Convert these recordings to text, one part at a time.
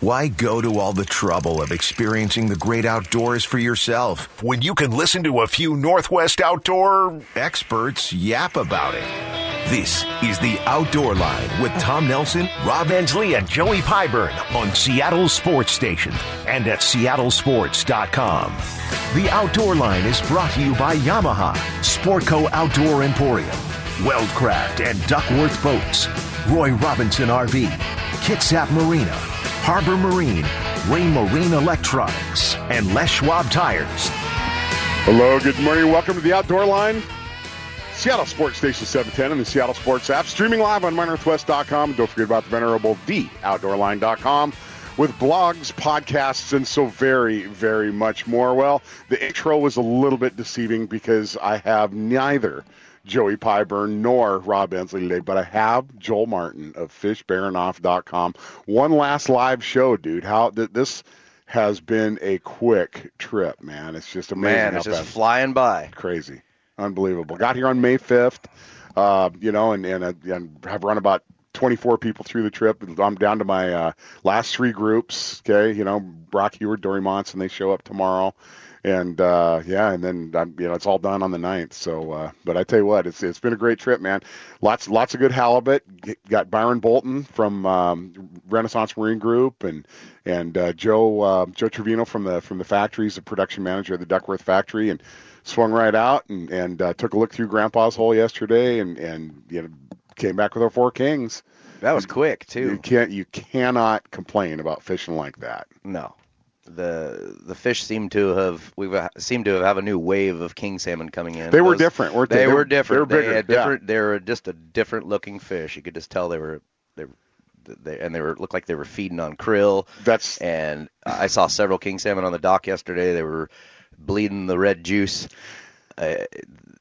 Why go to all the trouble of experiencing the great outdoors for yourself when you can listen to a few Northwest outdoor experts yap about it? This is the Outdoor Line with Tom Nelson, Rob Endsley, and Joey Pyburn on Seattle Sports Station and at seattlesports.com. The Outdoor Line is brought to you by Yamaha, Sportco Outdoor Emporium, Weldcraft and Duckworth Boats, Roy Robinson RV, Kitsap Marina, Harbor Marine, Raymarine Electronics, and Les Schwab Tires. Hello, good morning. Welcome to the Outdoor Line. Seattle Sports Station 710 and the Seattle Sports app. Streaming live on mynorthwest.com. Don't forget about the venerable theoutdoorline.com with blogs, podcasts, and so very, very much more. Well, the intro was a little bit deceiving because I have neither Joey Pyburn nor Rob Endsley today, but I have Joel Martin of fishbaranoff.com. One last live show, dude. How this has been a quick trip, man. It's just amazing. Man, it's just flying by. Crazy. Unbelievable. Got here on May 5th, uh, you know, and, and, uh, and have run about 24 people through the trip. I'm down to my uh, last three groups. Okay, you know, Brock Heward, Dory Monson, they show up tomorrow and uh, yeah, and then um, you know it's all done on the 9th. So, uh, but I tell you what, it's it's been a great trip, man. Lots lots of good halibut. Got Byron Bolton from um, Renaissance Marine Group, and and uh, Joe uh, Joe Trevino from the from the factory. He's the production manager of the Duckworth factory, and swung right out and and uh, took a look through Grandpa's hole yesterday, and and you know came back with our four kings. That was quick too. You can't you cannot complain about fishing like that. No the the fish seem to have we've seemed to have a new wave of king salmon coming in. They were different, weren't they? They, were different. They were bigger. They, different, yeah. they were just a different looking fish. You could just tell they were they they, and they were looked like they were feeding on krill. That's and I saw several king salmon on the dock yesterday. They were bleeding the red juice. Uh,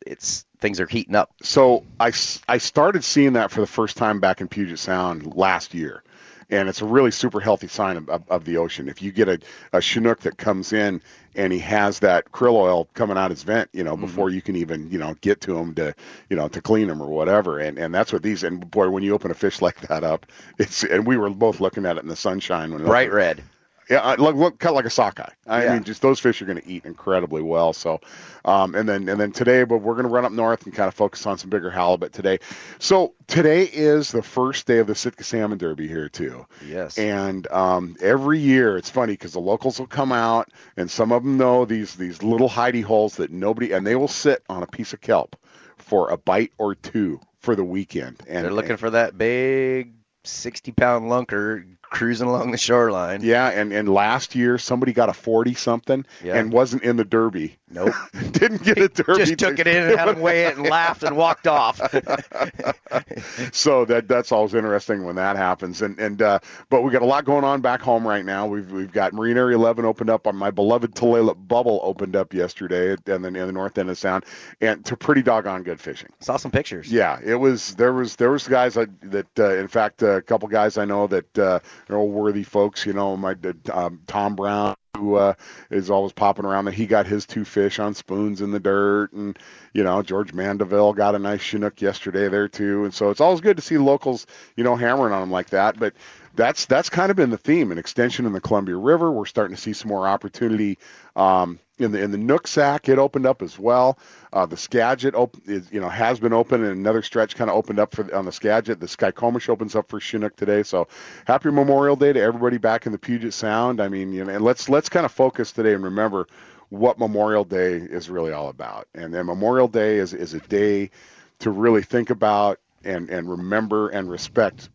it's things are heating up. So I, I started seeing that for the first time back in Puget Sound last year and it's a really super healthy sign of, of, of the ocean. If you get a, a Chinook that comes in and he has that krill oil coming out his vent, you know, mm-hmm. before you can even, you know, get to him to, you know, to clean him or whatever. And and that's what these. And boy, when you open a fish like that up, it's and we were both looking at it in the sunshine when bright red. Yeah, look, look, cut like a sockeye. I yeah. mean, just those fish are going to eat incredibly well. So, um, and then and then today, but we're going to run up north and kind of focus on some bigger halibut today. So today is the first day of the Sitka Salmon Derby here too. Yes. And um, every year, it's funny because the locals will come out, and some of them know these these little hidey holes that nobody, and they will sit on a piece of kelp for a bite or two for the weekend. And they're looking and, for that big 60 pound lunker cruising along the shoreline. Yeah, and, and last year somebody got a 40 something yeah. and wasn't in the Derby. Nope. Didn't get a Derby. Just took it in and had him weigh it and laughed and walked off. so that that's always interesting when that happens. And and uh, but we got a lot going on back home right now. We've we've got Marine Area 11 opened up on my beloved Tulalip Bubble opened up yesterday and then in the north end of Sound and to pretty doggone good fishing. Saw some pictures. Yeah, it was there was there was guys that, that uh, in fact a couple guys I know that uh, are all worthy folks. You know, my um, Tom Brown who uh, is always popping around that he got his two fish on spoons in the dirt and you know george mandeville got a nice chinook yesterday there too. And so it's always good to see locals you know hammering on them like that. But that's that's kind of been the theme an extension in the columbia river we're starting to see some more opportunity um, in the in the Nooksack, it opened up as well. Uh, the Skagit op- is, you know has been open, and another stretch kind of opened up for on the Skagit. The Skykomish opens up for Chinook today. So happy Memorial Day to everybody back in the Puget Sound. I mean, you know, and let's let's kind of focus today and remember what Memorial Day is really all about. And then Memorial Day is is a day to really think about and and remember and respect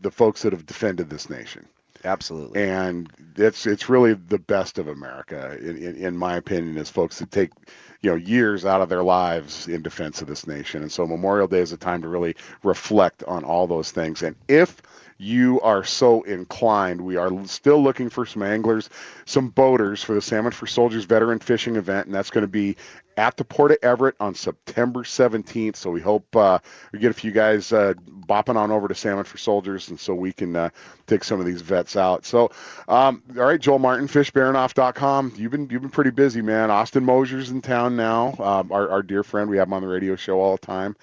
the folks that have defended this nation. Absolutely. And it's it's really the best of America, in, in, in, my opinion, is folks that take you know years out of their lives in defense of this nation. And so Memorial Day is a time to really reflect on all those things. And if you are so inclined, we are still looking for some anglers, some boaters for the Salmon for Soldiers veteran fishing event, and that's going to be at the Port of Everett on September 17th. So we hope uh, we get a few guys uh, bopping on over to Salmon for Soldiers, and so we can uh, take some of these vets out. So, um, all right, Joel Martin, fishbaranoff.com. You've been you've been pretty busy, man. Austin Mosier's in town now. Um, our, our dear friend, we have him on the radio show all the time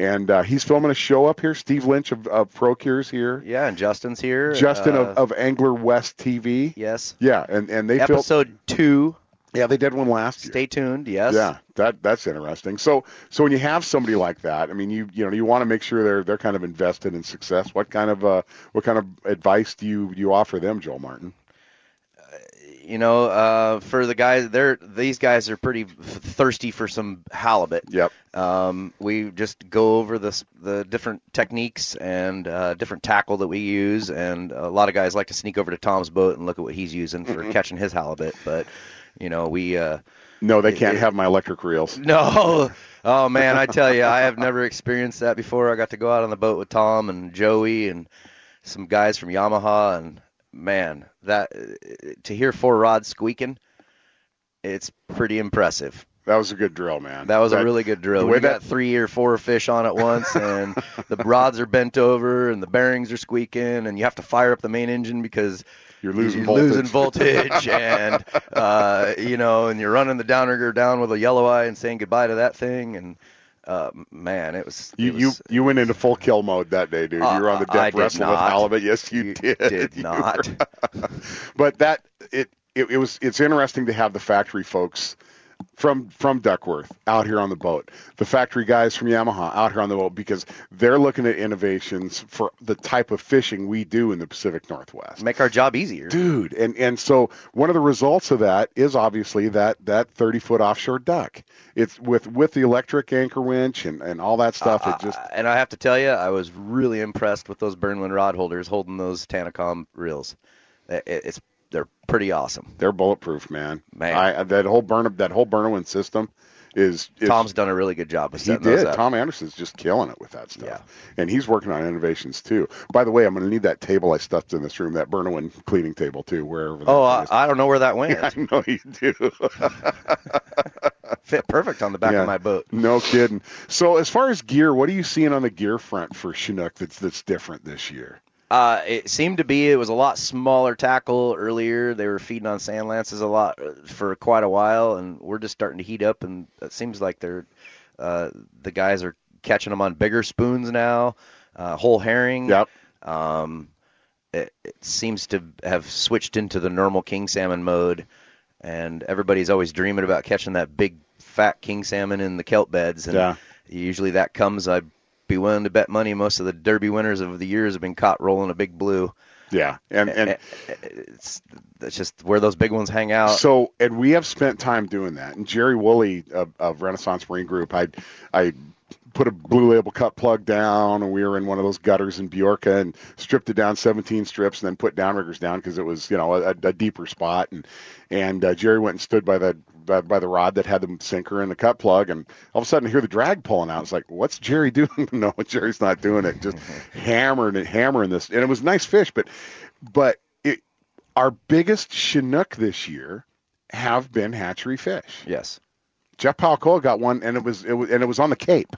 and uh, he's filming a show up here. Steve Lynch of, of Procure's here. Yeah, and Justin's here. Justin uh, of, of Angler West TV. yes. Yeah, and and they filmed. Episode two. Yeah, they did one last year. Stay tuned. Yes. Yeah, that that's interesting. So so when you have somebody like that, I mean, you you know you want to make sure they're they're kind of invested in success. What kind of uh what kind of advice do you do you offer them, Joel Martin? You know, uh, for the guys, they're these guys are pretty thirsty for some halibut. Yep. Um, we just go over the the different techniques and uh, different tackle that we use, and a lot of guys like to sneak over to Tom's boat and look at what he's using for Mm-hmm. catching his halibut. But you know, we uh, No, they can't it- have my electric reels. no. Oh man, I tell you, I have never experienced that before. I got to go out on the boat with Tom and Joey and some guys from Yamaha, and man, that to hear four rods squeaking, it's pretty impressive. That was a good drill, man. That was a really good drill. We got three or four fish on at once, and the rods are bent over, and the bearings are squeaking, and you have to fire up the main engine because You're losing you're voltage. losing voltage, and uh, you know, and you're running the downrigger down with a yellow eye and saying goodbye to that thing, and uh, man, it was. You, it was, you went into full kill mode that day, dude. you were on the death wrestling with halibut. Yes, you, You did. did You not. were- but that it, it it was it's interesting to have the factory folks from from Duckworth out here on the boat. The factory guys from Yamaha out here on the boat because they're looking at innovations for the type of fishing we do in the Pacific Northwest. make our job easier. Dude, and and so one of the results of that is obviously that that 30 foot offshore duck. It's with with the electric anchor winch and and all that stuff. It just Uh, and I have to tell you, I was really impressed with those Burnewiin rod holders holding those Tanacom reels. It's they're pretty awesome. They're bulletproof, man. Man. I, uh, that whole burn that whole Burnewiin system is, is Tom's done a really good job of he setting those did. Tom Anderson's just killing it with that stuff. Yeah. And he's working on innovations too. By the way, I'm going to need that table I stuffed in this room, that Burnewiin cleaning table too, wherever. that oh, I. I don't know where that went. I know you do. Fit perfect on the back Yeah. of my boat. no kidding. So, as far as gear, what are you seeing on the gear front for Chinook that's that's different this year? Uh, it seemed to be it was a lot smaller tackle earlier. They were feeding on sand lances a lot uh, for quite a while, and we're just starting to heat up. And it seems like they're uh, the guys are catching them on bigger spoons now, uh, whole herring. Yep. Um, it, it seems to have switched into the normal king salmon mode, and everybody's always dreaming about catching that big fat king salmon in the kelp beds. And Yeah. usually that comes. I'd be willing to bet money most of the Derby winners of the years have been caught rolling a big blue. Yeah, and and It's that's just where those big ones hang out. So, and we have spent time doing that. And Jerry Woolley of, of Renaissance Marine Group, I, I put a blue label cut plug down, and we were in one of those gutters in Biorka and stripped it down 17 strips, and then put downriggers down because it was, you know, a, a deeper spot. And and uh, Jerry went and stood by the by, by the rod that had the sinker and the cut plug, and all of a sudden I hear the drag pulling out. It's like, what's Jerry doing? no, Jerry's not doing it. Just hammering it, hammering this, and it was nice fish, but but it, our biggest Chinook this year have been hatchery fish. yes. Jeff Palcoa got one, and it was it was and it was on the Cape.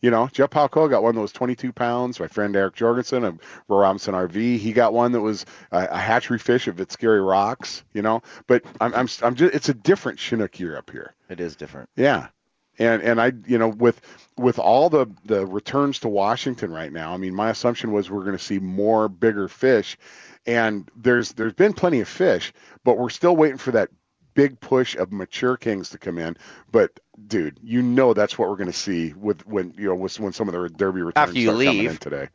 You know, Jeff Palco got one that was 22 pounds. My friend Eric Jorgensen of Robinson RV, he got one that was a, a hatchery fish of its scary rocks. You know, but I'm I'm I'm just it's a different Chinook year up here. It is different. Yeah. And and I you know with with all the the returns to Washington right now, I mean my assumption was we're going to see more bigger fish and there's there's been plenty of fish, but we're still waiting for that big push of mature kings to come in. But dude, you know that's what we're going to see with when you know with, when some of the derby returns After you start coming in today.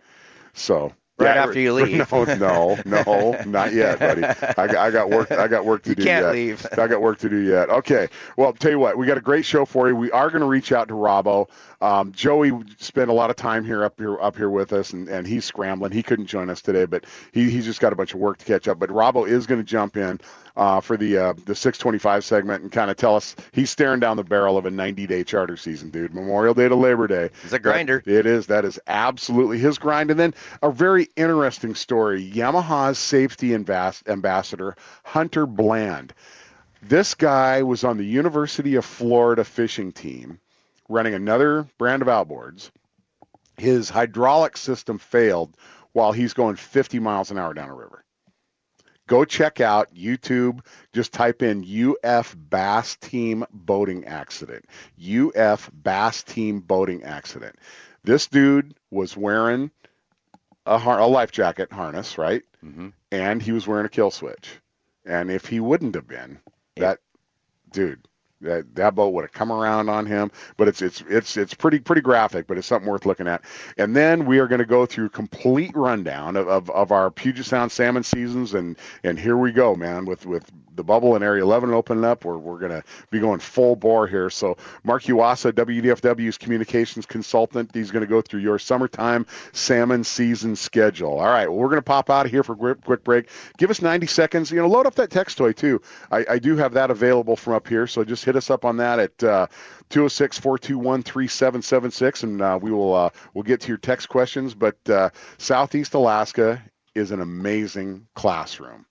So Right yeah, after you leave. No, no, no, not yet, buddy. I got, I got work. I got work to You do can't yet. leave. I got work to do yet. Okay. Well, tell you what, we got a great show for you. We are going to reach out to Robbo. Um, Joey spent a lot of time here up here up here with us, and, and he's scrambling. He couldn't join us today, but he, he's just got a bunch of work to catch up. But Robbo is going to jump in uh, for the uh, the 625 segment and kind of tell us he's staring down the barrel of a 90 day charter season, dude. Memorial Day to Labor Day. It's a grinder. That- it is. That is absolutely his grind. And then a very interesting story Yamaha's safety ambas- ambassador, Hunter Bland. This guy was on the University of Florida fishing team running another brand of outboards. His hydraulic system failed while he's going 50 miles an hour down a river. Go check out YouTube. Just type in UF Bass Team Boating Accident. UF Bass Team Boating Accident. This dude was wearing a, har- a life jacket harness, right? hmm And he was wearing a kill switch. And if he wouldn't have been, that dude, that that boat would have come around on him. But it's it's it's it's pretty pretty graphic, but it's something worth looking at. And then we are going to go through complete rundown of, of, of our Puget Sound salmon seasons, and and here we go, man, with with the bubble in Area 11 opening up. We're we're going to be going full bore here. So Mark Yuasa, WDFW's communications consultant, he's going to go through your summertime salmon season schedule. All right, well, we're going to pop out of here for a quick, quick break. Give us 90 seconds. You know, load up that text toy too. I, I do have that available from up here, so just hit us up on that at uh, 206-421-3776, and uh, we will uh, we'll get to your text questions. But uh, Southeast Alaska is an amazing classroom.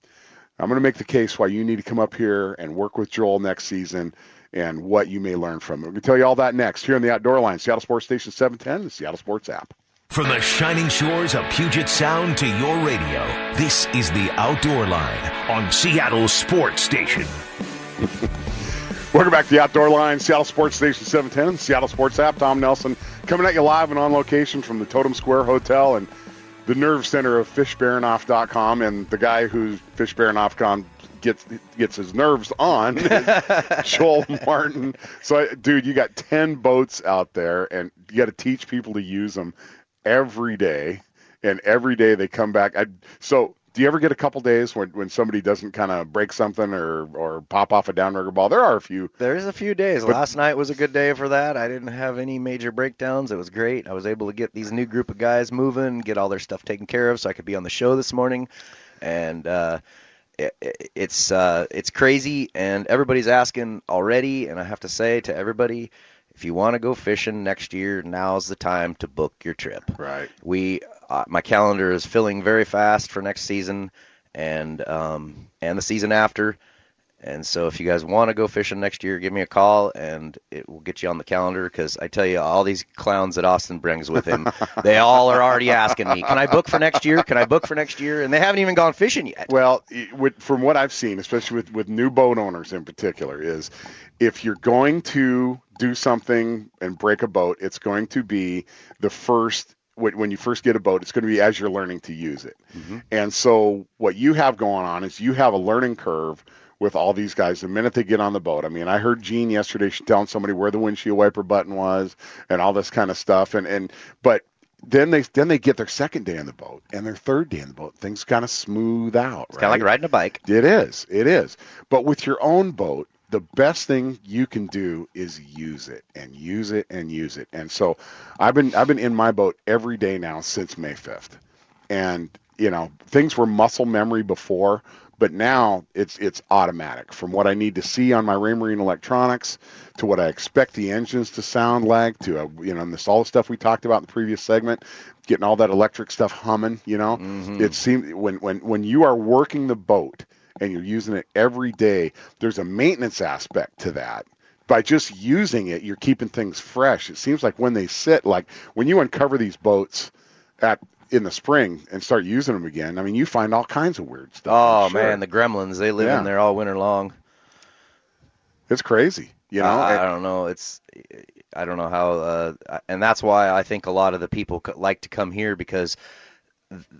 I'm going to make the case why you need to come up here and work with Joel next season and what you may learn from it. We're going to tell you all that next here on the Outdoor Line, Seattle Sports Station 710, the Seattle Sports app. From the shining shores of Puget Sound to your radio, this is the Outdoor Line on Seattle Sports Station. Welcome back to the Outdoor Line, Seattle Sports Station 710, the Seattle Sports app. Tom Nelson coming at you live and on location from the Totem Square Hotel and the nerve center of fishbaranoff.com and the guy who's fishbaranoff.com gets gets his nerves on Joel Martin. So dude, you got 10 boats out there and you got to teach people to use them every day and every day they come back. I, so do you ever get a couple days when, when somebody doesn't kind of break something or, or pop off a downrigger ball? There are a few. There's a few days. Last night was a good day for that. I didn't have any major breakdowns. It was great. I was able to get these new group of guys moving, get all their stuff taken care of, so I could be on the show this morning. And uh, it, it, it's uh, it's crazy, and everybody's asking already. And I have to say to everybody, if you want to go fishing next year, now's the time to book your trip. Right. We, uh, my calendar is filling very fast for next season, and um, and the season after. And so, if you guys want to go fishing next year, give me a call, and it will get you on the calendar. Because I tell you, all these clowns that Austin brings with him, they all are already asking me, "Can I book for next year? Can I book for next year?" And they haven't even gone fishing yet. Well, with, from what I've seen, especially with, with new boat owners in particular, is if you're going to do something and break a boat, it's going to be the first when when you first get a boat, it's going to be as you're learning to use it. Mm-hmm. And so what you have going on is you have a learning curve with all these guys the minute they get on the boat. I mean, I heard Gene yesterday telling somebody where the windshield wiper button was and all this kind of stuff and and but then they then they get their second day in the boat and their third day in the boat. Things kind of smooth out. It's kind of like riding a bike. It is. It is. But with your own boat, the best thing you can do is use it and use it and use it. And so I've been I've been in my boat every day now since May 5th. And you know, things were muscle memory before, but now it's it's automatic from what I need to see on my Raymarine electronics to what I expect the engines to sound like to uh, you know, and this all the stuff we talked about in the previous segment, getting all that electric stuff humming, you know. It seems when when when you are working the boat and you're using it every day, there's a maintenance aspect to that. By just using it, you're keeping things fresh. It seems like when they sit, like when you uncover these boats at in the spring and start using them again, I mean, you find all kinds of weird stuff. Oh sure. man, the gremlins they live Yeah. in there all winter long. it's crazy. You know, I, I don't know. It's I don't know how, uh, and that's why I think a lot of the people like to come here because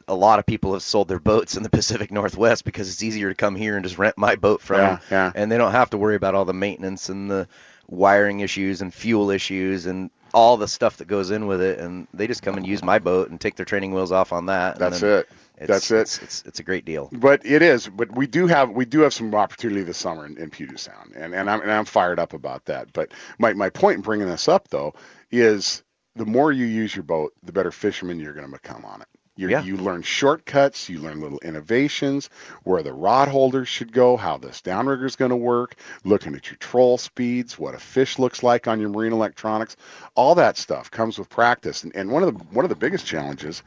a lot of people have sold their boats in the Pacific Northwest because it's easier to come here and just rent my boat from Yeah, yeah. and they don't have to worry about all the maintenance and the wiring issues and fuel issues and all the stuff that goes in with it, and they just come and use my boat and take their training wheels off on that. That's it. It's, That's it. It's, it's it's a great deal. but it is. But we do have we do have some opportunity this summer in, in Puget Sound, and and I'm and I'm fired up about that. But my my point in bringing this up though is the more you use your boat, the better fisherman you're going to become on it. You Yeah. You learn shortcuts, you learn little innovations, where the rod holders should go, how this downrigger is going to work, looking at your troll speeds, what a fish looks like on your marine electronics. All that stuff comes with practice. And, and one of the one of the biggest challenges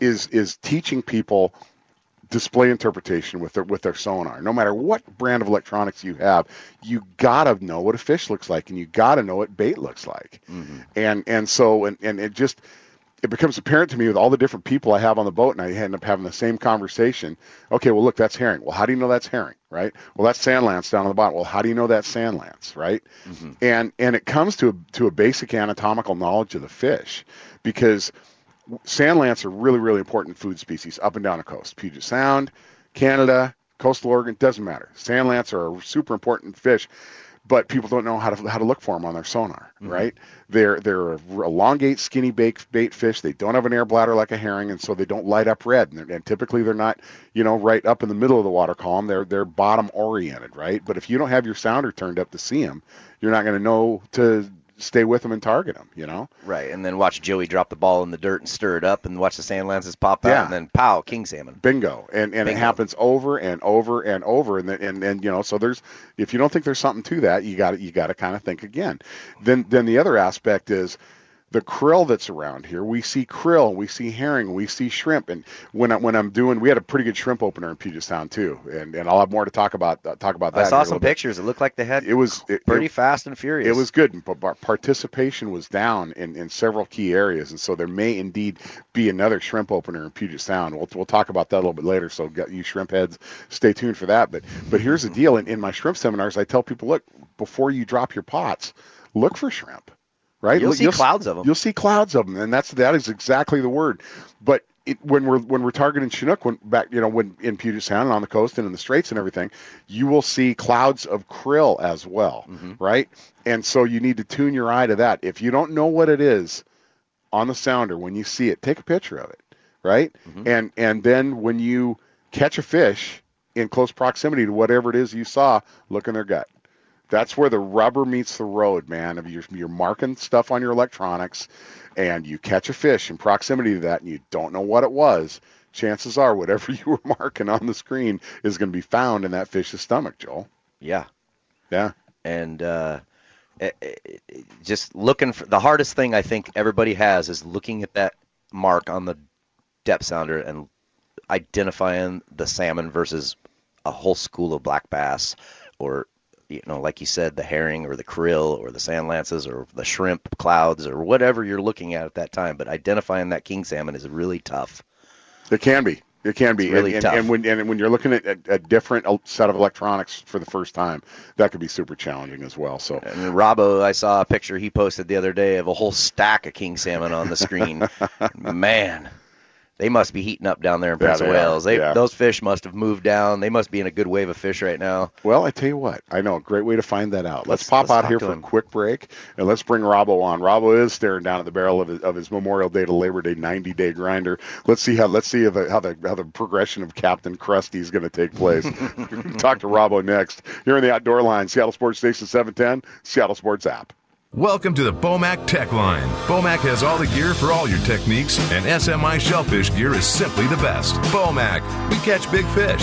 is is teaching people display interpretation with their with their sonar. No matter what brand of electronics you have, you gotta know what a fish looks like, and you gotta know what bait looks like. Mm-hmm. And and so and and it just it becomes apparent to me with all the different people I have on the boat, and I end up having the same conversation. Okay, well, look, that's herring. Well, how do you know that's herring, right? Well, that's sand lance down on the bottom. Well, how do you know that's sand lance, right? Mm-hmm. And and it comes to a, to a basic anatomical knowledge of the fish, because sand lance are really really important food species up and down the coast, Puget Sound, Canada, coastal Oregon, doesn't matter. Sand lance are a super important fish but people don't know how to how to look for them on their sonar, mm-hmm. right? They're they're elongate, skinny bait bait fish. They don't have an air bladder like a herring, and so they don't light up red. And, and typically they're not, you know, right up in the middle of the water column. They're they're bottom oriented, right? But if you don't have your sounder turned up to see them, you're not going to know to stay with them and target them, you know? Right. And then watch Joey drop the ball in the dirt and stir it up and watch the sand lances pop out yeah. and then pow, king salmon. Bingo. And and Bingo. it happens over and over and over and then and, and you know, so there's if you don't think there's something to that, you got you got to kind of think again. Then then the other aspect is the krill that's around here. We see krill, we see herring, we see shrimp. And when I, when I'm doing, we had a pretty good shrimp opener in Puget Sound too, and and I'll have more to talk about uh, talk about that. I saw some pictures. It looked like they had it was it, pretty it, fast and furious. It was good, but participation was down in, in several key areas, and so there may indeed be another shrimp opener in Puget Sound. We'll we'll talk about that a little bit later. So you shrimp heads, stay tuned for that. But but here's the deal: in, in my shrimp seminars, I tell people, look, before you drop your pots, look for shrimp right? You'll see you'll, clouds of them. You'll see clouds of them, and that's that is exactly the word. But it, when we're when we're targeting Chinook, when back you know when in Puget Sound and on the coast and in the straits and everything, you will see clouds of krill as well, mm-hmm. right? And so you need to tune your eye to that. If you don't know what it is on the sounder when you see it, take a picture of it, right? Mm-hmm. And and then when you catch a fish in close proximity to whatever it is you saw, look in their gut. That's where the rubber meets the road, man. If you're, you're marking stuff on your electronics and you catch a fish in proximity to that and you don't know what it was, chances are whatever you were marking on the screen is going to be found in that fish's stomach, Joel. Yeah. Yeah. And uh, it, it, it, just looking for the hardest thing I think everybody has is looking at that mark on the depth sounder and identifying the salmon versus a whole school of black bass or you know, like you said, the herring or the krill or the sand lances or the shrimp clouds or whatever you're looking at at that time. But identifying that king salmon is really tough. It can be. It can be it's really and, tough. And, when and when you're looking at a, a, different set of electronics for the first time, that could be super challenging as well. So, and Robbo, I saw a picture he posted the other day of a whole stack of king salmon on the screen. Man, they must be heating up down there in Prince yeah, of Wales. They, yeah. Those fish must have moved down. They must be in a good wave of fish right now. Well, I tell you what, I know a great way to find that out. Let's, let's pop let's out here for him. a quick break and let's bring Robbo on. Robbo is staring down at the barrel of his, of his Memorial Day to Labor Day 90 day grinder. Let's see how let's see the how the, how the progression of Captain Krusty is going to take place. Talk to Robbo next. Here in the Outdoor Line, Seattle Sports Station 710, Seattle Sports app. Welcome to the Bomac Tech Line. Bomac has all the gear for all your techniques, and SMI shellfish gear is simply the best. Bomac, we catch big fish.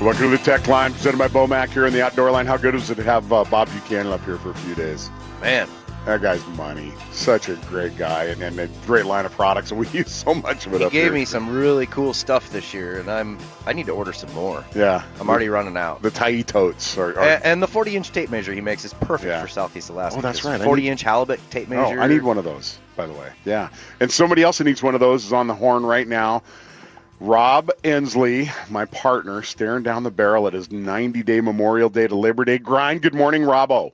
Welcome to the Tech Line, presented by Bomac here in the Outdoor Line. How good is it to have uh, Bob Buchanan up here for a few days? Man, that guy's money. Such a great guy and, and a great line of products, and we use so much of it. He gave here. me some really cool stuff this year, and I'm I need to order some more. Yeah, I'm already running out. The tie totes are, are... And, and, the 40 inch tape measure he makes is perfect yeah. for Southeast Alaska. Oh, that's right. 40 need... inch halibut tape measure. Oh, I need one of those, by the way. Yeah, and somebody else who needs one of those is on the horn right now. Rob Endsley, my partner, staring down the barrel at his 90 day Memorial Day to Labor Day grind. Good morning, Robbo.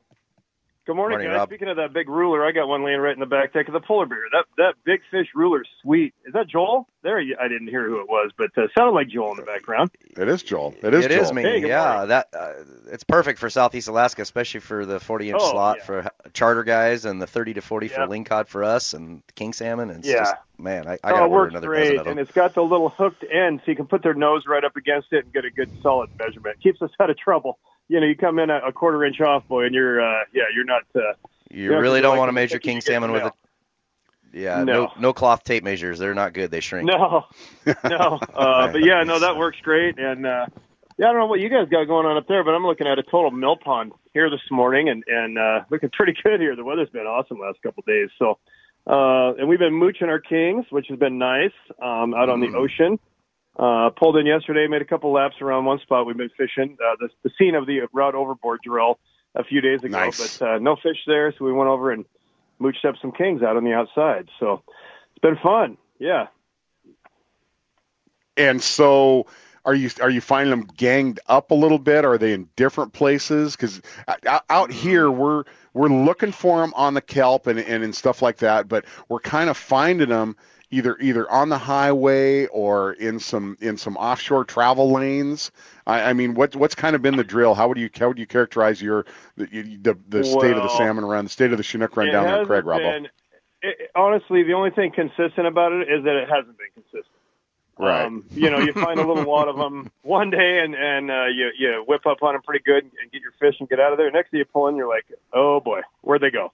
Good morning, morning guys. Rob. Speaking of that big ruler, I got one laying right in the back deck of the polar bear. That that big fish ruler sweet. Is that Joel? There, I didn't hear who it was, but uh, sounded like Joel in the background. It is Joel. It is. It Joel. is me. Hey, yeah, morning. that uh, it's perfect for Southeast Alaska, especially for the 40 inch oh, slot yeah. for charter guys, and the 30 to 40 yep. for lingcod for us, and king salmon. And it's yeah. just man, I, I oh, got it works another great, dozen of them. and it's got the little hooked end, so you can put their nose right up against it and get a good solid measurement. Keeps us out of trouble. You know, you come in a, a quarter inch off, boy, and you're uh, yeah, you're not. Uh, you Yeah, really don't like want to measure king salmon with a yeah, No. no no cloth tape measures. They're not good. They shrink. No, no. Uh, but yeah, no, that works great. And uh, yeah, I don't know what you guys got going on up there, but I'm looking at a total mill pond here this morning, and and uh, looking pretty good here. The weather's been awesome last couple of days. So, uh, and we've been mooching our kings, which has been nice um, out on the Mm. ocean. Uh, pulled in yesterday, made a couple laps around one spot. We've been fishing uh, the, the scene of the route overboard drill a few days ago, Nice. but uh, no fish there, so we went over and mooched up some kings out on the outside. So it's been fun. Yeah. And so, are you are you finding them ganged up a little bit? Are they in different places? Because out here we're we're looking for them on the kelp and, and and stuff like that, but we're kind of finding them either either on the highway or in some in some offshore travel lanes. I, I mean, what what's kind of been the drill? How would you how would you characterize your the the, the well, state of the salmon run, the state of the Chinook run down there, Craig Robbo? honestly, the only thing consistent about it is that it hasn't been consistent. Right. Um, you know, you find a little lot of them one day, and and uh, you you whip up on them pretty good, and get your fish and get out of there. Next day you pull in, you're like, oh boy, where'd they go?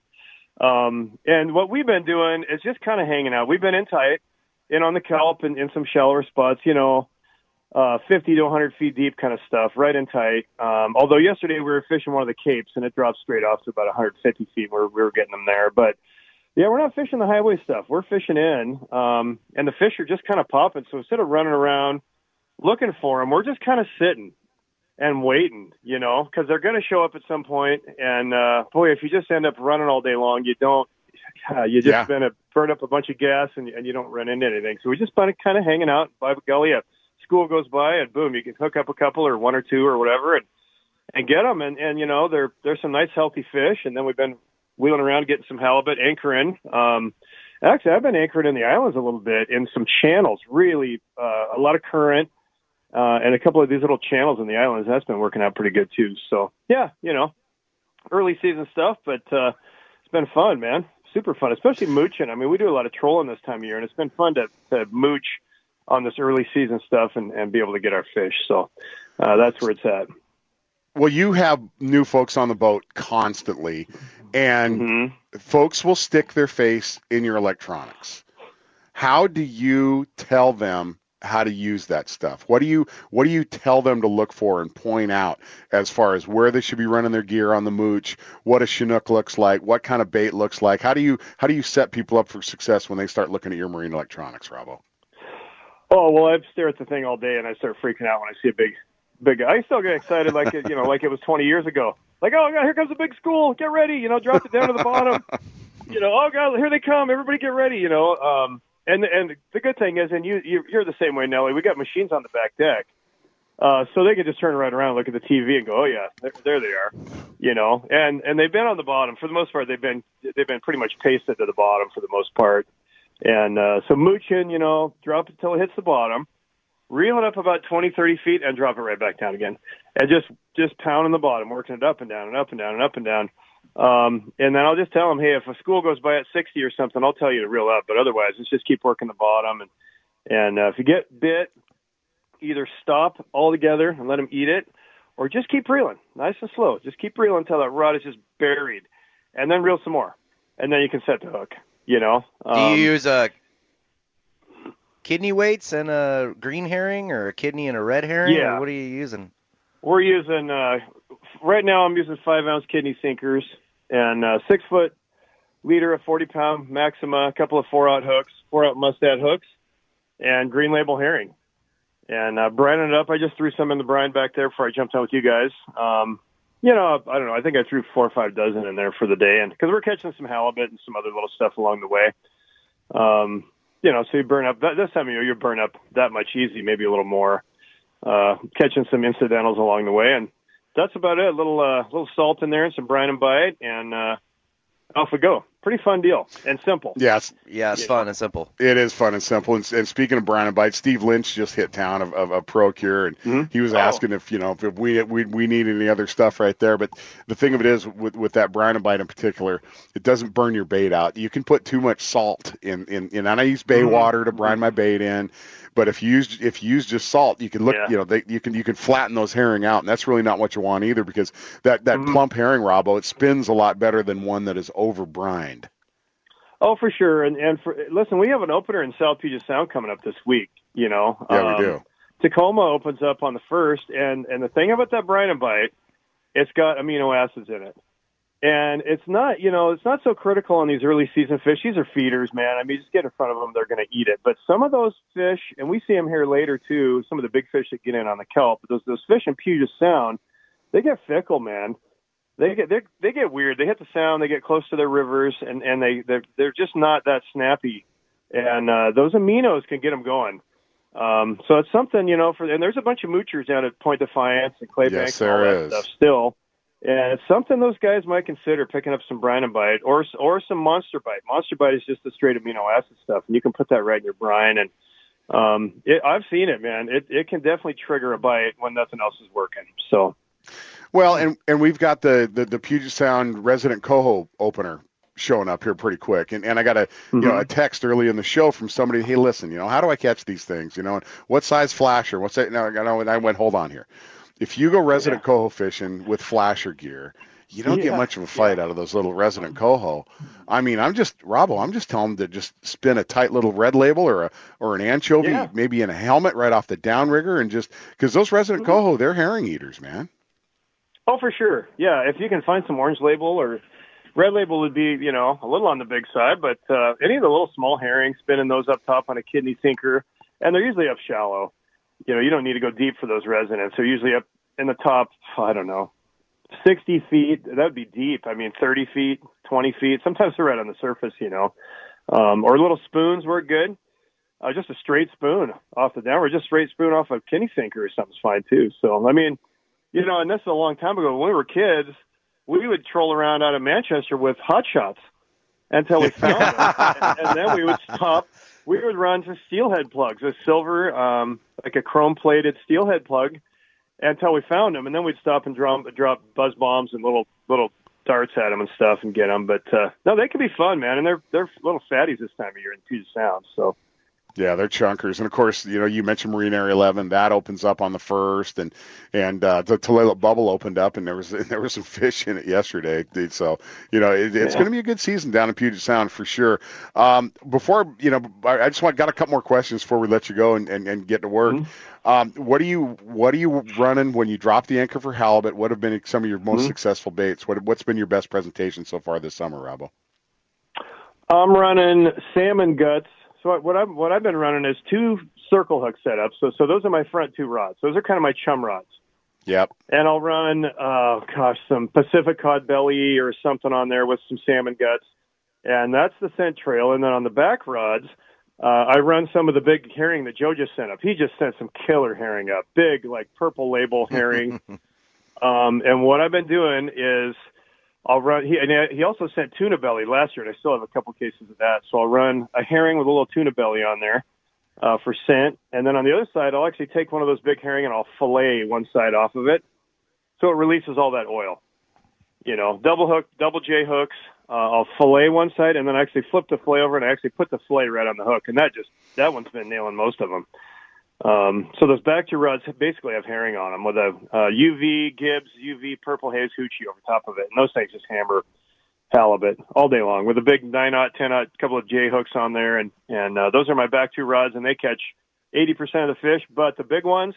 Um, and what we've been doing is just kind of hanging out. We've been in tight, in on the kelp and in some shallower spots. You know, uh, 50 to 100 feet deep kind of stuff, right in tight. Um, although yesterday we were fishing one of the capes and it dropped straight off to about 150 feet where we were getting them there. But yeah, we're not fishing the highway stuff. We're fishing in, um, and the fish are just kind of popping. So instead of running around looking for them, we're just kind of sitting and waiting, you know, because they're going to show up at some point. And uh, boy, if you just end up running all day long, you don't. Uh, you just yeah. going to burn up a bunch of gas and, and you don't run into anything. So we just kind of kind of hanging out by the gully. A school goes by and boom, you can hook up a couple or one or two or whatever and and get them. And and you know, they're there's some nice healthy fish. And then we've been wheeling around getting some halibut, anchoring. Um, actually, I've been anchoring in the islands a little bit in some channels. Really, uh, a lot of current, uh, and a couple of these little channels in the islands. That's been working out pretty good too. So yeah, you know, early season stuff, but uh, it's been fun, man. Super fun, especially mooching. I mean, we do a lot of trolling this time of year, and it's been fun to, to mooch on this early season stuff and, and be able to get our fish. So uh, that's where it's at. Well, you have new folks on the boat constantly, and mm-hmm. folks will stick their face in your electronics. How do you tell them how to use that stuff? What do you what do you tell them to look for and point out as far as where they should be running their gear on the mooch, what a Chinook looks like, what kind of bait looks like? How do you how do you set people up for success when they start looking at your marine electronics, Robbo? Oh well, I stare at the thing all day and I start freaking out when I see a big big guy. I still get excited like it, you know, like it was 20 years ago. Like, oh god, here comes a big school. Get ready, you know, drop it down to the bottom. You know, oh god, here they come. Everybody get ready. You know, um, and and the good thing is, and you you're the same way, Nelly. We got machines on the back deck, uh, so they can just turn right around, look at the TV, and go, oh yeah, there, there they are. You know, and and they've been on the bottom for the most part. They've been they've been pretty much pasted to the bottom for the most part. And uh, so mooching, you know, drop it till it hits the bottom reel it up about 20, 30 feet, and drop it right back down again. And just just pounding the bottom, working it up and down and up and down and up and down. Um, and then I'll just tell them, hey, if a school goes by at 60 or something, I'll tell you to reel up. But otherwise, let's just keep working the bottom. And and uh, if you get bit, either stop altogether and let them eat it, or just keep reeling, nice and slow. Just keep reeling until that rod is just buried, and then reel some more, and then you can set the hook. You know. Um, Do you um, use a kidney weights and a green herring, or a kidney and a red herring? Yeah. what are you using? We're using uh, right now. I'm using five ounce kidney sinkers and uh, six foot leader of 40 pound Maxima, a couple of four aught hooks, four aught mustad hooks, and green label herring. And uh, brining it up. I just threw some in the brine back there before I jumped on with you guys. Um, you know, I don't know. I think I threw four or five dozen in there for the day, and because we're catching some halibut and some other little stuff along the way. Um, you know, so you burn up that, this time of year, you burn up that much easy, maybe a little more, uh, catching some incidentals along the way. And that's about it. A little, uh, little salt in there and some brine and bite and, uh, off we go. Pretty fun deal and simple. Yes. Yeah, it's fun and simple. It is fun and simple. And, and speaking of brine and bite, Steve Lynch just hit town of, of, of ProCure, and mm-hmm. he was oh. asking if you know if we, we we need any other stuff right there. But the thing of it is, with with that brine and bite in particular, it doesn't burn your bait out. You can put too much salt in in, in and I use bay mm-hmm. water to brine my bait in. But if you use if you use just salt, you can look, yeah. you know, they, you can you can flatten those herring out, and that's really not what you want either, because that that mm-hmm. plump herring, Robbo, it spins a lot better than one that is over brined. Oh, for sure. And and for listen, we have an opener in South Puget Sound coming up this week. You know, yeah, um, we do. Tacoma opens up on the first, and and the thing about that brine and bite, it's got amino acids in it. And it's not, you know, it's not so critical on these early season fish. These are feeders, man. I mean, just get in front of them, they're going to eat it. But some of those fish, and we see them here later too. Some of the big fish that get in on the kelp, those those fish in Puget Sound, they get fickle, man. They get they they get weird. They hit the sound, they get close to their rivers, and and they they're, they're just not that snappy and uh, those aminos can get them going. Um, so it's something you know for and there's a bunch of moochers down at Point Defiance and Claybank Yes, and all that is. stuff still. And it's something those guys might consider picking up some brine and bite or or some monster bite. Monster bite is just the straight amino acid stuff, and you can put that right in your brine. And um, it, I've seen it, man. It it can definitely trigger a bite when nothing else is working. So Well, and and we've got the the, the Puget Sound resident coho opener showing up here pretty quick. And and I got a you know a text early in the show from somebody. Hey, listen, you know how do I catch these things? You know, and what size flasher? What's that? No, I know. And I went, hold on here. If you go resident coho fishing with flasher gear. You don't get much of a fight out of those little resident coho. I mean, I'm just Robbo. I'm just telling them to just spin a tight little red label or a or an anchovy, Yeah. maybe in a helmet right off the downrigger, and just because those resident Mm-hmm. coho, they're herring eaters, man. Oh, for sure. Yeah, if you can find some orange label or red label would be, you know, a little on the big side, but uh, any of the little small herrings, spinning those up top on a kidney sinker, and they're usually up shallow. You know, you don't need to go deep for those resonants. They're usually up in the top, I don't know, 60 feet. That would be deep. I mean, 30 feet, 20 feet. Sometimes they're right on the surface, you know. Um, or little spoons work good. Uh, just a straight spoon off the downward, just straight spoon off a kidney sinker or something's fine too. So, I mean, you know, and this is a long time ago. When we were kids, we would troll around out of Manchester with hot shots until we found them, and, and then we would stop. We would run to steelhead plugs, a silver, um, like a chrome-plated steelhead plug, until we found them, and then we'd stop and drop drop buzz bombs and little little darts at them and stuff and get them. But uh, no, they can be fun, man, and they're they're little fatties this time of year in Puget Sound. So Yeah, they're chunkers, and of course, you know, you mentioned Marine Area 11. That opens up on the first, and and uh, the Tulalip Bubble opened up, and there was there was some fish in it yesterday. dude. So you know, it, it's Yeah. going to be a good season down in Puget Sound for sure. Um, before you know, I I just want got a couple more questions before we let you go and, and, and get to work. Um, what are you what are you running when you drop the anchor for halibut? What have been some of your most successful baits? What what's been your best presentation so far this summer, Robbo? I'm running salmon guts. So what I've what I've been running is two circle hook setups. So so those are my front two rods. Those are kind of my chum rods. Yep. And I'll run uh gosh some Pacific cod belly or something on there with some salmon guts. And that's the scent trail. And then on the back rods, uh, I run some of the big herring that Joe just sent up. He just sent some killer herring up, big like purple label herring. um, and what I've been doing is I'll run. He and he also sent tuna belly last year, and I still have a couple cases of that. So I'll run a herring with a little tuna belly on there uh, for scent, and then on the other side, I'll actually take one of those big herring and I'll fillet one side off of it, so it releases all that oil. You know, double hook, double J hooks. Uh, I'll fillet one side, and then I actually flip the fillet over, and I actually put the fillet right on the hook, and that just that one's been nailing most of them. Um, so those back two rods basically have herring on them with a uh, UV Gibbs UV purple haze hoochie over top of it, and those things just hammer halibut all day long with a big nine aught, ten aught, couple of J hooks on there, and and uh, those are my back two rods, and they catch eighty percent of the fish, but the big ones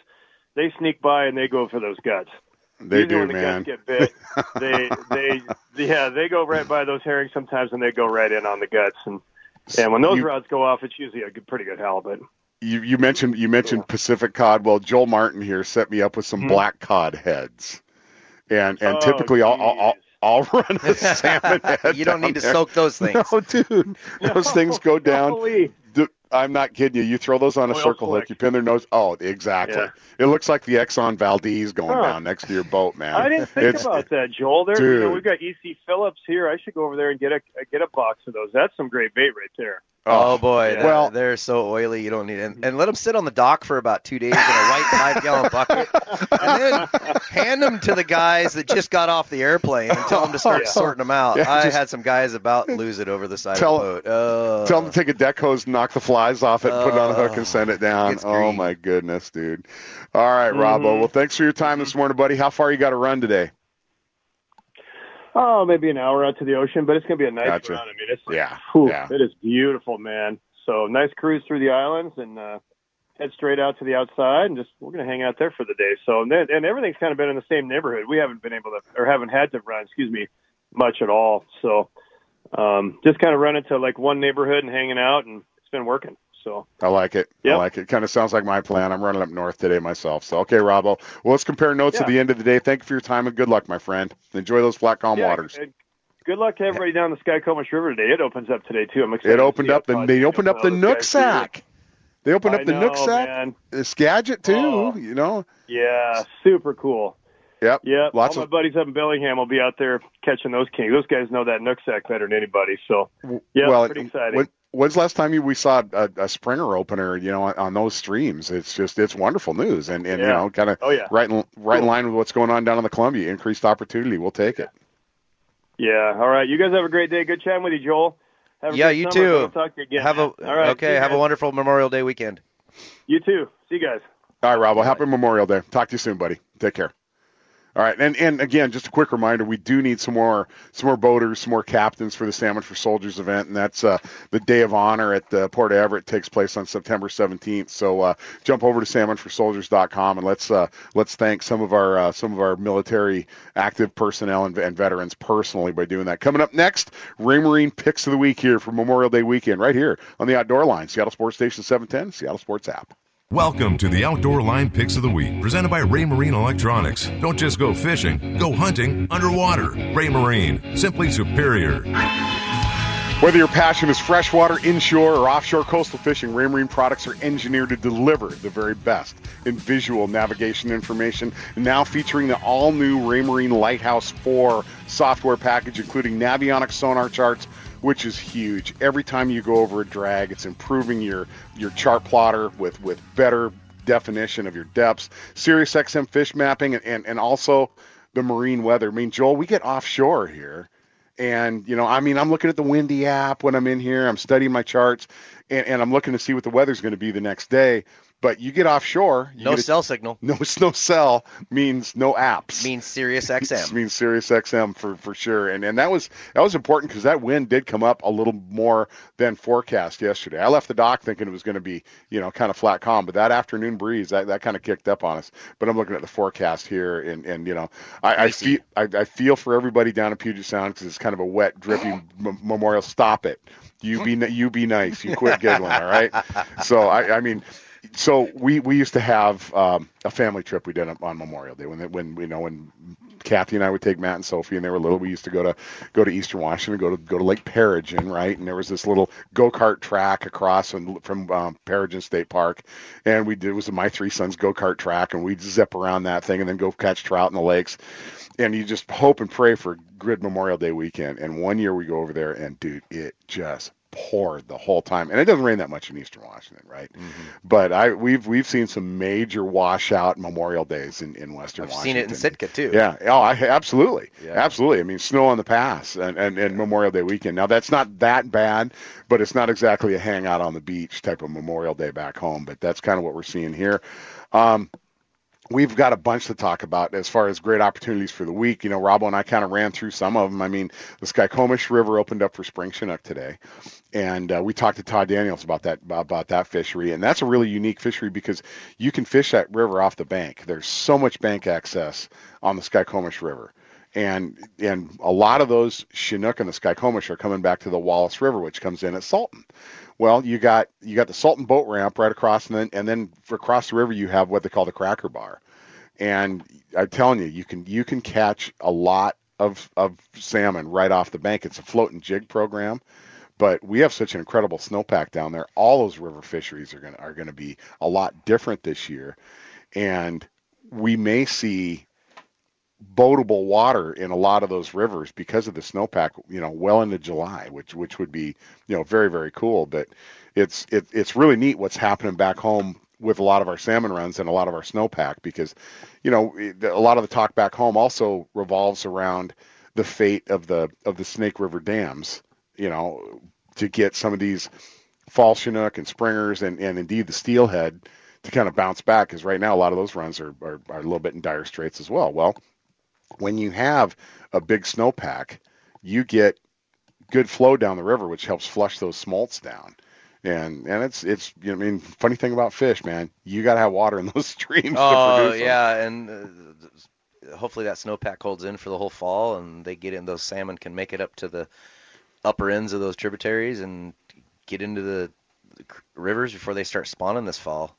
they sneak by and they go for those guts. They Usually do, when the man. guts get bit, they they yeah they go right by those herring sometimes, and they go right in on the guts, and and when those You- rods go off, it's usually a good, pretty good halibut. You, you mentioned you mentioned Pacific cod. Well, Joel Martin here set me up with some black cod heads, and and Mm-hmm. Oh, typically I'll, I'll I'll I'll run a salmon head. you don't down need to there. soak those things. No, dude, those things go down. Holy. D- I'm not kidding you. You throw those on a Oil circle hook, you pin their nose. Oh, exactly. Yeah. It looks like the Exxon Valdez going Huh. down next to your boat, man. I didn't think It's- about that, Joel. There, you know, Dude. we've got EC Phillips here. I should go over there and get a get a box of those. That's some great bait right there. Oh, oh boy, yeah. Well- they're so oily. You don't need it. And, mm-hmm. and let them sit on the dock for about two days in a white five gallon bucket, and then hand them to the guys that just got off the airplane and tell them to start Yeah. sorting them out. Yeah, I just- had some guys about lose it over the side Tell- of the boat. Oh. Tell them to take a deck hose, and knock the flies off it, and put it on a hook, and send it down. Oh green. my goodness, dude! All right, Robbo. Well, thanks for your time this morning, buddy. How far you got to run today? Oh, maybe an hour out to the ocean, but it's gonna be a nice Gotcha. run. I mean, it's Yeah, whew, yeah. it is beautiful, man. So nice cruise through the islands and uh, head straight out to the outside, and just we're gonna hang out there for the day. So and, then, and everything's kind of been in the same neighborhood. We haven't been able to or haven't had to run, excuse me, much at all. So um, just kind of running to like one neighborhood and hanging out, and it's been working. So I like it. I like it. Kind of sounds like my plan. I'm running up north today myself. So, okay, Robbo. Well, let's compare notes at the end of the day. Thank you for your time and good luck, my friend. Enjoy those flat calm yeah, waters. good luck to everybody down the Skykomish River today. It opens up today too. I'm excited. It opened up the they opened up the Nooksack. They opened up the Nooksack, the Skagit too. Oh. You know. Yeah, super cool. Yep. Yep. Lots All of my buddies up in Bellingham will be out there catching those kings. Those guys know that Nooksack better than anybody. So yeah, well, pretty exciting. When, when's the last time you, we saw a, a Springer opener? You know, on, on those streams, it's just it's wonderful news, and and you know, kind of Oh, yeah. right in right in line with what's going on down in the Columbia. Increased opportunity, we'll take it. yeah. All right. You guys have a great day. Good chatting with you, Joel. Have a Yeah, you summer. too. We'll talk to you again. Have a All right. okay. see you Have a wonderful Memorial Day weekend. You too. See you guys. All right, Rob. Well, happy Memorial Day. Talk to you soon, buddy. Take care. All right, and and again, just a quick reminder: we do need some more some more boaters, some more captains for the Salmon for Soldiers event, and that's uh, the Day of Honor at uh, Port Everett takes place on September 17th. So uh, jump over to salmonforsoldiers.com and let's uh, let's thank some of our uh, some of our military active personnel and, and veterans personally by doing that. Coming up next, Raymarine picks of the week here for Memorial Day weekend, right here on the Outdoor Line, Seattle Sports Station 710, Seattle Sports app. Welcome to the Outdoor Line Picks of the Week, presented by Raymarine Electronics. Don't just go fishing, go hunting underwater. Raymarine, simply superior. Whether your passion is freshwater, inshore, or offshore coastal fishing, Raymarine products are engineered to deliver the very best in visual navigation information. Now featuring the all-new Raymarine Lighthouse 4 software package, including Navionics sonar charts, which is huge. Every time you go over a drag, it's improving your your chart plotter with with better definition of your depths, Sirius XM fish mapping, and, and, and also the marine weather. I mean, Joel, we get offshore here. And, you know, I mean, I'm looking at the windy app when I'm in here. I'm studying my charts and, and I'm looking to see what the weather's going to be the next day. But you get offshore, you No get a- cell signal no, no cell means no apps means Sirius XM. means Sirius XM for for sure. And and that was that was important because that wind did come up a little more than forecast yesterday. I left the dock thinking it was going to be you know kind of flat calm, but that afternoon breeze that, that kind of kicked up on us. But I'm looking at the forecast here, and and you know I, I feel I, I feel for everybody down in Puget Sound because it's kind of a wet, drippy m- memorial. Stop it. You be you be nice. You quit giggling. All right. So I I mean so we we used to have um, a family trip we did on- Memorial Day when they, when you know when Kathy and I would take Matt and Sophie and they were little. We used to go to go to Eastern Washington, go to go to Lake Pearrygin, right? And there was this little go kart track across from, from um, Pearrygin State Park, and we did it was my three sons go kart track, and we'd zip around that thing and then go catch trout in the lakes. And you just hope and pray for good Memorial Day weekend. And one year we go over there, and dude, it just poured the whole time. And it doesn't rain that much in Eastern Washington, right? Mm-hmm. But I we've we've seen some major washout Memorial Days in, in Western I've Washington. seen it in Sitka too. Yeah. Oh, I, absolutely. Yeah. Absolutely. I mean, snow on the pass and, and, and Memorial Day weekend. Now, that's not that bad, but it's not exactly a hangout on the beach type of Memorial Day back home. But that's kind of what we're seeing here. Um, we've got a bunch to talk about as far as great opportunities for the week. You know, Robbo and I kind of ran through some of them. I mean, the Skykomish River opened up for spring Chinook today, and uh, we talked to Todd Daniels about that about that fishery, and that's a really unique fishery because you can fish that river off the bank. There's so much bank access on the Skykomish River. And and a lot of those Chinook and the Skykomish are coming back to the Wallace River, which comes in at Sultan. Well, you got you got the Sultan boat ramp right across, and then and then across the river you have what they call the Cracker Bar, and I'm telling you, you can you can catch a lot of of salmon right off the bank. It's a floating jig program, but we have such an incredible snowpack down there. All those river fisheries are gonna are gonna be a lot different this year, and we may see boatable water in a lot of those rivers because of the snowpack, you know, well into July, which which would be, you know, very very cool. But it's it, it's really neat what's happening back home with a lot of our salmon runs and a lot of our snowpack because, you know, a lot of the talk back home also revolves around the fate of the of the Snake River dams, you know, to get some of these fall chinook and springers and, and indeed the steelhead to kind of bounce back because right now a lot of those runs are, are, are a little bit in dire straits as well. Well, when you have a big snowpack, you get good flow down the river, which helps flush those smolts down. And and it's it's you know I mean funny thing about fish, man, you got to have water in those streams. to Oh produce them. yeah, and uh, hopefully that snowpack holds in for the whole fall, and they get in. Those salmon can make it up to the upper ends of those tributaries and get into the, the rivers before they start spawning this fall.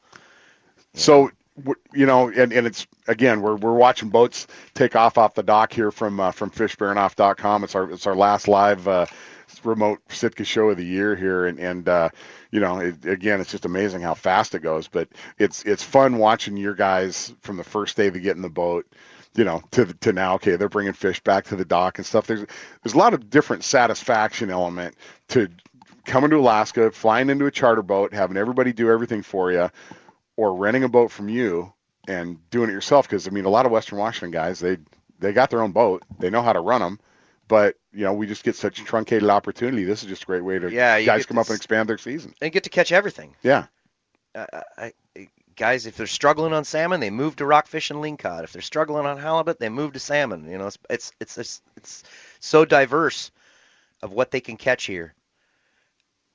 So you know, and, and it's again we're we're watching boats take off off the dock here from uh, from fishbaranof.com. It's our it's our last live uh, remote Sitka show of the year here, and and uh, you know, it, again, it's just amazing how fast it goes. But it's it's fun watching your guys from the first day they get in the boat you know, to to now, okay, they're bringing fish back to the dock and stuff. There's there's a lot of different satisfaction element to coming to Alaska, flying into a charter boat, having everybody do everything for you, or renting a boat from you and doing it yourself. Because I mean, a lot of Western Washington guys, they they got their own boat, they know how to run them, but you know, we just get such truncated opportunity. This is just a great way to yeah, guys come up and expand their season and get to catch everything. Yeah. Uh, I, guys, if they're struggling on salmon, they move to rockfish and lingcod. If they're struggling on halibut, they move to salmon. You know, it's it's it's it's, it's so diverse of what they can catch here.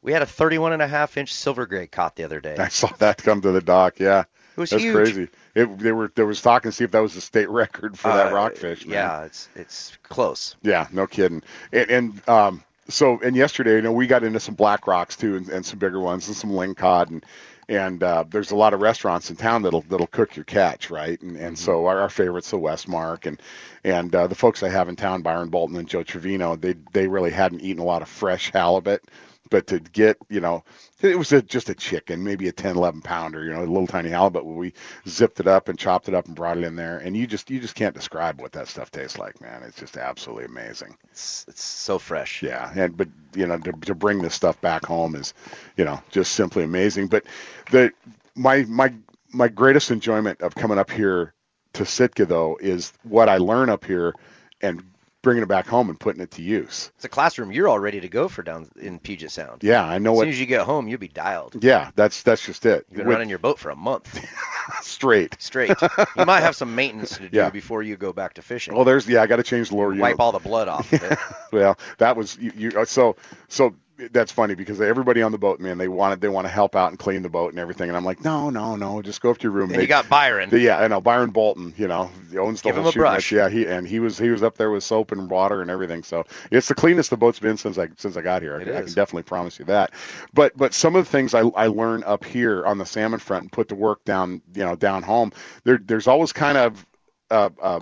We had a 31 and a half inch silver gray caught the other day. I saw that come to the dock. Yeah, it was That's huge. crazy. It, they were there was talking to see if that was the state record for that Uh, rockfish. Man. Yeah, it's it's close. Yeah, no kidding. And, and um, so and yesterday, you know, we got into some black rocks too, and, and some bigger ones, and some lingcod, and and uh, there's a lot of restaurants in town that'll that'll cook your catch, right? And and so our, our favorites, the Westmark, and and uh, the folks I have in town, Byron Bolton and Joe Trevino, they they really hadn't eaten a lot of fresh halibut, but to get you know it was a, just a chicken maybe a 10 11 pounder you know a little tiny halibut we zipped it up and chopped it up and brought it in there. And you just you just can't describe what that stuff tastes like man. It's just absolutely amazing. It's it's so fresh. yeah. And but you know to, to bring this stuff back home is you know just simply amazing. But the my my my greatest enjoyment of coming up here to sitka though is what i learn up here and bringing it back home and putting it to use It's a classroom you're all ready to go for down in Puget Sound. yeah i know As what soon as you get home, you'll be dialed. yeah that's that's just it You've been With- running your boat for a month straight straight. you might have some maintenance to do Yeah. before you go back to fishing. well there's yeah i got to change the lure. Wipe all the blood off of it. well, that was you, you. Uh, so so that's funny because everybody on the boat, man, they wanted they want to help out and clean the boat and everything, and I'm like, no, no, no, just go up to your room. And They- you got Byron. the- yeah, I know Byron Bolton. You know, he owns the Give whole him a shooting brush. Yeah, he and he was he was up there with soap and water and everything. So it's the cleanest the boat's been since I since I got here. I, I can definitely promise you that. But but some of the things I I learn up here on the salmon front and put to work down you know down home. There there's always kind of uh, uh,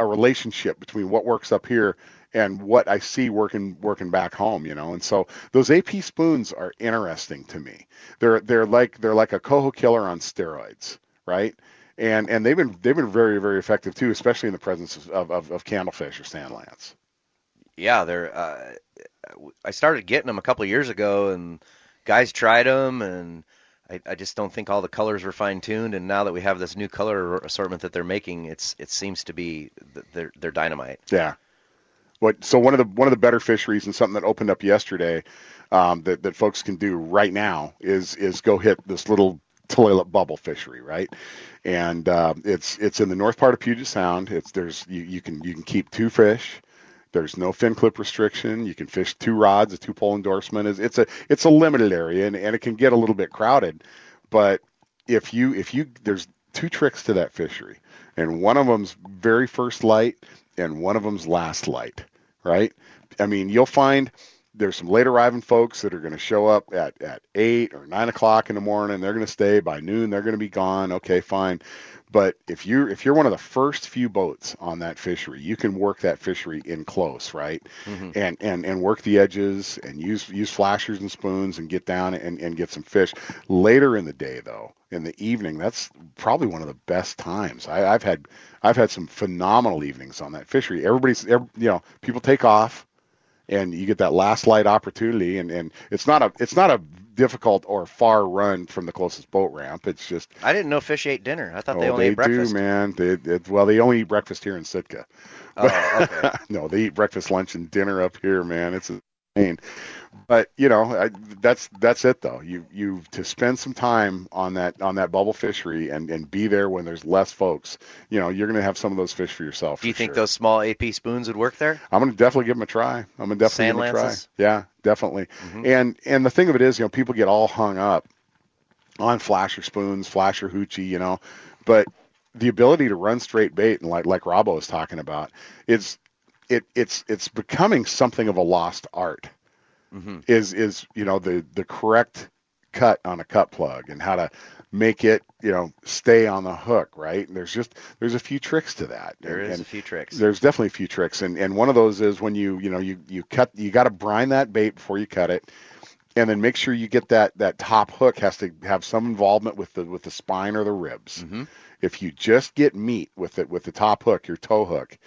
a relationship between what works up here and what I see working working back home, you know. And so those AP spoons are interesting to me. They're they're like they're like a coho killer on steroids, right? And and they've been they've been very very effective too, especially in the presence of of, of candlefish or sand lance. yeah, they're. Uh, I started getting them a couple of years ago, and guys tried them, and I, I just don't think all the colors were fine tuned. And now that we have this new color assortment that they're making, it's it seems to be they're they're dynamite. Yeah. What so one of the one of the better fisheries and something that opened up yesterday um, that that folks can do right now is is go hit this little Tulalip bubble fishery, right? And uh, it's it's in the north part of Puget Sound. It's there's you, you can you can keep two fish. There's no fin clip restriction. You can fish two rods, a two pole endorsement. It's, it's a it's a limited area and, and it can get a little bit crowded. But if you if you there's two tricks to that fishery, and one of them's very first light, and one of them's last light, right? I mean, you'll find there's some late arriving folks that are going to show up at, at eight or nine o'clock in the morning. They're going to stay by noon. They're going to be gone. Okay, fine. But if you're if you're one of the first few boats on that fishery, you can work that fishery in close, right? Mm-hmm. And and and work the edges and use use flashers and spoons and get down and, and get some fish. Later in the day, though, in the evening, that's probably one of the best times. I, I've had I've had some phenomenal evenings on that fishery. Everybody's every, you know people take off and you get that last light opportunity and, and it's not a it's not a difficult or far run from the closest boat ramp it's just I didn't know fish ate dinner. I thought oh they only ate breakfast. do man they, it, well they only eat breakfast here in sitka Oh, okay. no they eat breakfast lunch and dinner up here man it's but you know I, that's that's it though you you to spend some time on that on that bubble fishery and and be there when there's less folks you know you're going to have some of those fish for yourself Do you think sure. those small AP spoons would work there? I'm gonna definitely give them a try. I'm gonna definitely Sand give them a try. lances? Yeah, definitely. Mhm. And and the thing of it is, you know, people get all hung up on flasher spoons, flasher hoochie, you know, but the ability to run straight bait and like like Robbo was talking about, it's it it's it's becoming something of a lost art. hmm Is is you know the the correct cut on a cut plug and how to make it you know stay on the hook right and there's just there's a few tricks to that There and, is a few tricks. there's definitely a few tricks and and one of those is when you you know you you cut you got to brine that bait before you cut it and then make sure you get that that top hook has to have some involvement with the with the spine or the ribs Mm-hmm. if you just get meat with it with the top hook your toe hook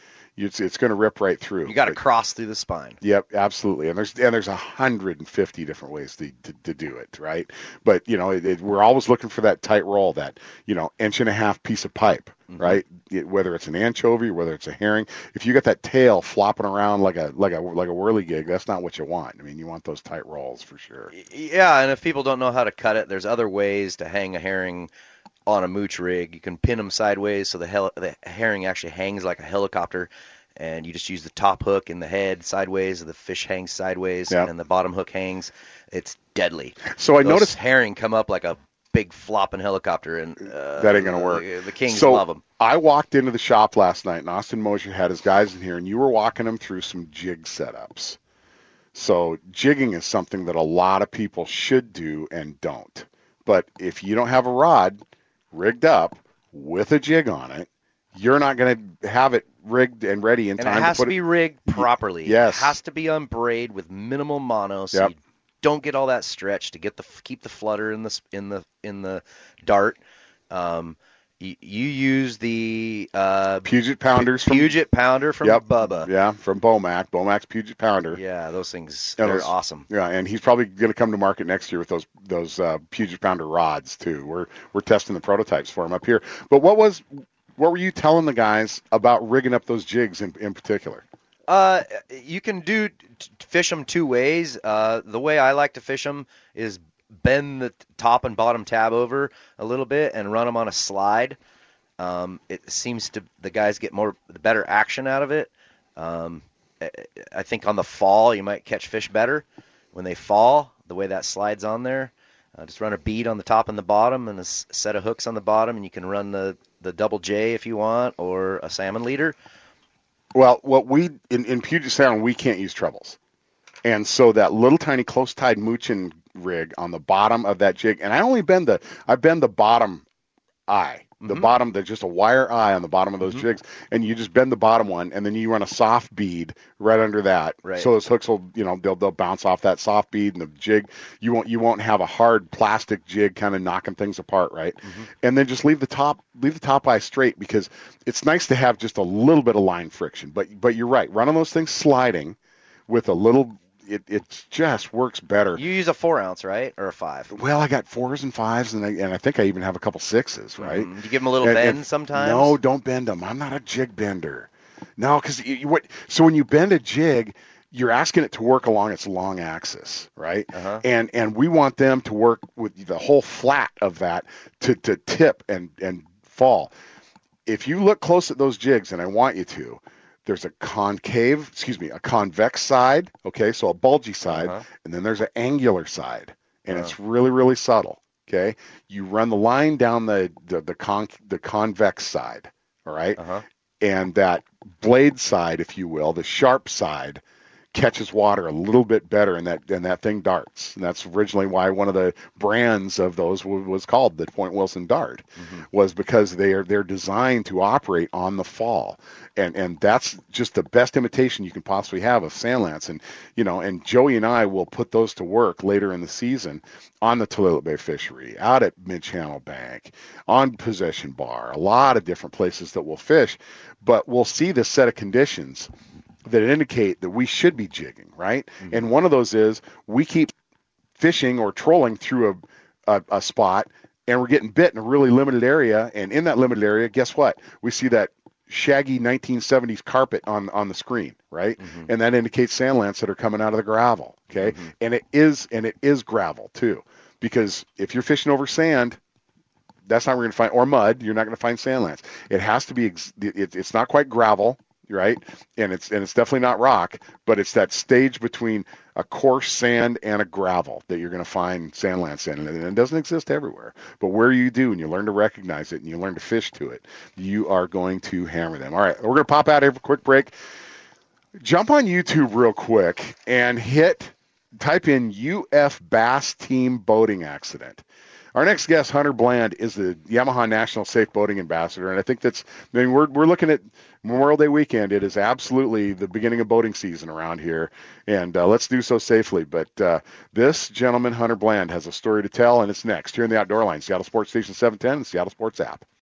it's, it's going to rip right through You got to cross through the spine. Yep, absolutely. And there's and there's 150 different ways to, to, to do it, right? But you know, it, it, we're always looking for that tight roll, that you know, inch and a half piece of pipe, mm-hmm. right? It, whether it's an anchovy, whether it's a herring, if you got that tail flopping around like a like a like a whirligig, that's not what you want. I mean, you want those tight rolls for sure. Yeah, and if people don't know how to cut it, there's other ways to hang a herring on a mooch rig. You can pin them sideways so the, hel- the herring actually hangs like a helicopter, and you just use the top hook in the head sideways, the fish hangs sideways, Yeah. and the bottom hook hangs. It's deadly. So I Those noticed herring come up like a big flopping helicopter, and uh, that ain't gonna work. The, the kings so love them. I walked into the shop last night, and Austin Mosier had his guys in here, and you were walking them through some jig setups. So jigging is something that a lot of people should do and don't. But if you don't have a rod rigged up with a jig on it, you're not going to have it rigged and ready in And time it has to to, be it. rigged properly. yes. It has to be unbraid with minimal mono, so Yep. you don't get all that stretch to get the keep the flutter in the in the in the dart. Um, you, you use the uh, Puget pounders from Puget pounder from Yep. Bubba. yeah from Bomac, Bomac's Puget pounder. Yeah, those things Yeah, they're those- awesome. Yeah, and he's probably going to come to market next year with those those uh, Puget Pounder rods too. We're we're testing the prototypes for him up here. But what was what were you telling the guys about rigging up those jigs in in particular? Uh, you can do fish them two ways. Uh, the way I like to fish them is bend the top and bottom tab over a little bit and run them on a slide. Um, it seems to the guys get more the better action out of it. Um, I- think on the fall you might catch fish better when they fall. The way that slides on there, uh, just run a bead on the top and the bottom, and a set of hooks on the bottom, and you can run the the double J if you want, or a salmon leader. Well, what we in, in Puget Sound we can't use trebles, and so that little tiny close tied moochin rig on the bottom of that jig, and I only bend the I bend the bottom eye, the Mhm. bottom. There's just a wire eye on the bottom of those Mhm. jigs, and you just bend the bottom one, and then you run a soft bead right under that. Right. So those hooks will you know they'll they'll bounce off that soft bead and the jig. You won't you won't have a hard plastic jig kind of knocking things apart, right? and then just leave the top leave the top eye straight because it's nice to have just a little bit of line friction. But but you're right, running those things sliding with a little it, it just works better. You use a four ounce, right, or a five? well, I got fours and fives, and I, and I think I even have a couple sixes, right? Mhm. You give them a little And- bend and- sometimes. No, don't bend them. I'm not a jig bender. No, because what? So when you bend a jig, you're asking it to work along its long axis, right? Uh-huh. And and we want them to work with the whole flat of that to to tip and and fall. If you look close at those jigs, and I want you to, there's a concave, excuse me, a convex side, okay, so a bulgy side, Uh-huh. and then there's an angular side, and Uh-huh. it's really really subtle. Okay, you run the line down the the the, con- the convex side, all right, Uh-huh. and that blade side, if you will, the sharp side, catches water a little bit better, and that and that thing darts. And that's originally why one of the brands of those w- was called the Point Wilson Dart, mm-hmm. was because they are they're designed to operate on the fall, and and that's just the best imitation you can possibly have of sandlance. And you know, and Joey and I will put those to work later in the season on the Tulalip Bay Fishery, out at Mid Channel Bank, on Possession Bar, a lot of different places that we'll fish, but we'll see this set of conditions that indicate that we should be jigging, right? Mm-hmm. And one of those is we keep fishing or trolling through a, a, a spot and we're getting bit in a really limited area. And in that limited area, guess what? We see that shaggy 1970s carpet on on the screen, right? Mm-hmm. And that indicates sand lance that are coming out of the gravel. Okay, mm-hmm. and it is and it is gravel too, because if you're fishing over sand, that's not where you're going to find or mud. You're not going to find sand lance. It has to be. ex- It, it's not quite gravel, right? And it's and it's definitely not rock, but it's that stage between a coarse sand and a gravel that you're going to find sand lance in, and it doesn't exist everywhere. But where you do, and you learn to recognize it, and you learn to fish to it, you are going to hammer them. All right, we're going to pop out here for a quick break. Jump on YouTube real quick and hit type in UF Bass Team Boating Accident. Our next guest, Hunter Bland, is the Yamaha National Safe Boating Ambassador, and I think that's. I mean, we're we're looking at Memorial Day weekend. It is absolutely the beginning of boating season around here, and uh, let's do so safely. But uh, this gentleman, Hunter Bland, has a story to tell, and it's next here in the Outdoor Line, Seattle Sports Station 710, and Seattle Sports app.